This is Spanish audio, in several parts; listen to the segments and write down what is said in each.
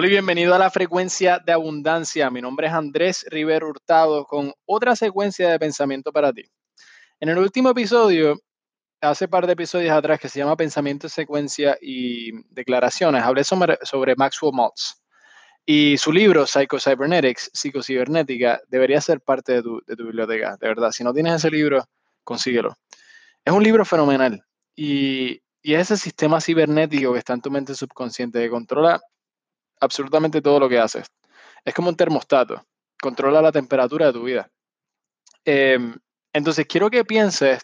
Hola y bienvenido a la frecuencia de abundancia. Mi nombre es Andrés Rivero Hurtado con otra secuencia de pensamiento para ti. En el último episodio, hace par de episodios atrás, que se llama Pensamiento, Secuencia y Declaraciones, hablé sobre, sobre Maxwell Maltz. Y su libro, Psycho-Cybernetics, Psicocibernética, debería ser parte de tu, de tu biblioteca, de verdad. Si no tienes ese libro, consíguelo. Es un libro fenomenal y, y es ese sistema cibernético que está en tu mente subconsciente que controla absolutamente todo lo que haces. Es como un termostato, controla la temperatura de tu vida. Em, entonces, quiero que pienses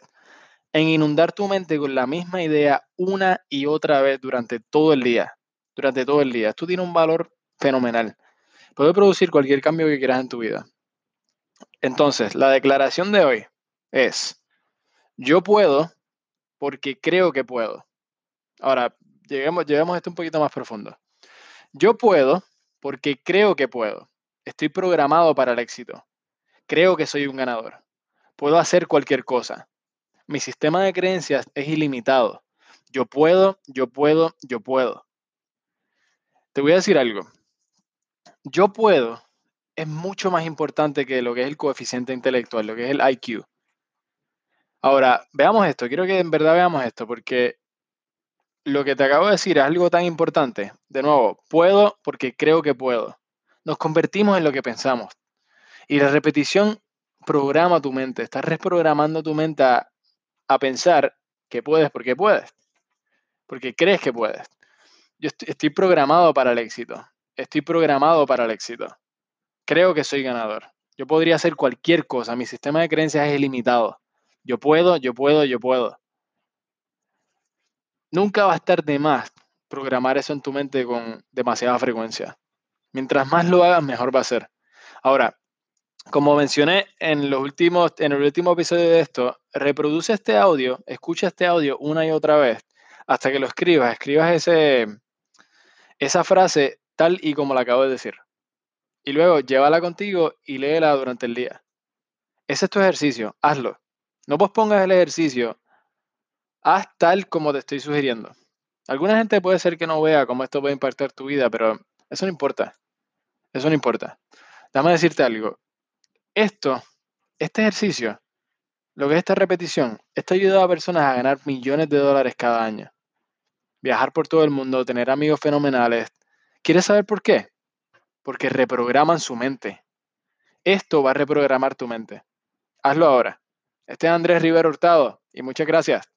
en inundar tu mente con la misma idea una y otra vez durante todo el día. Durante todo el día. Esto tiene un valor fenomenal. Puede producir cualquier cambio que quieras en tu vida. Entonces, la declaración de hoy es, yo puedo porque creo que puedo. Ahora, lleguemos, llevemos esto un poquito más profundo. Yo puedo porque creo que puedo. Estoy programado para el éxito. Creo que soy un ganador. Puedo hacer cualquier cosa. Mi sistema de creencias es ilimitado. Yo puedo, yo puedo, yo puedo. Te voy a decir algo. Yo puedo es mucho más importante que lo que es el coeficiente intelectual, lo que es el IQ. Ahora, veamos esto. Quiero que en verdad veamos esto porque lo que te acabo de decir es algo tan importante. De nuevo, puedo porque creo que puedo. Nos convertimos en lo que pensamos. Y la repetición programa tu mente. Estás reprogramando tu mente a, pensar que puedes porque puedes. Porque crees que puedes. Yo estoy, estoy programado para el éxito. Estoy programado para el éxito. Creo que soy ganador. Yo podría hacer cualquier cosa. Mi sistema de creencias es ilimitado. Yo puedo, yo puedo, yo puedo. Nunca va a estar de más programar eso en tu mente con demasiada frecuencia. Mientras más lo hagas, mejor va a ser. Ahora, como mencioné en, los últimos, en el último episodio de esto, reproduce este audio, escucha este audio una y otra vez hasta que lo escribas. Escribas ese, esa frase tal y como la acabo de decir. Y luego llévala contigo y léela durante el día. Ese es tu ejercicio, hazlo. No pospongas el ejercicio haz tal como te estoy sugiriendo. Alguna gente puede ser que no vea cómo esto puede impactar tu vida, pero eso no importa. Eso no importa. Déjame decirte algo. Esto, este ejercicio, lo que es esta repetición, esto ayuda a personas a ganar millones de dólares cada año. Viajar por todo el mundo, tener amigos fenomenales. ¿Quieres saber por qué? Porque reprograman su mente. Esto va a reprogramar tu mente. Hazlo ahora. Este es Andrés Rivero Hurtado y muchas gracias.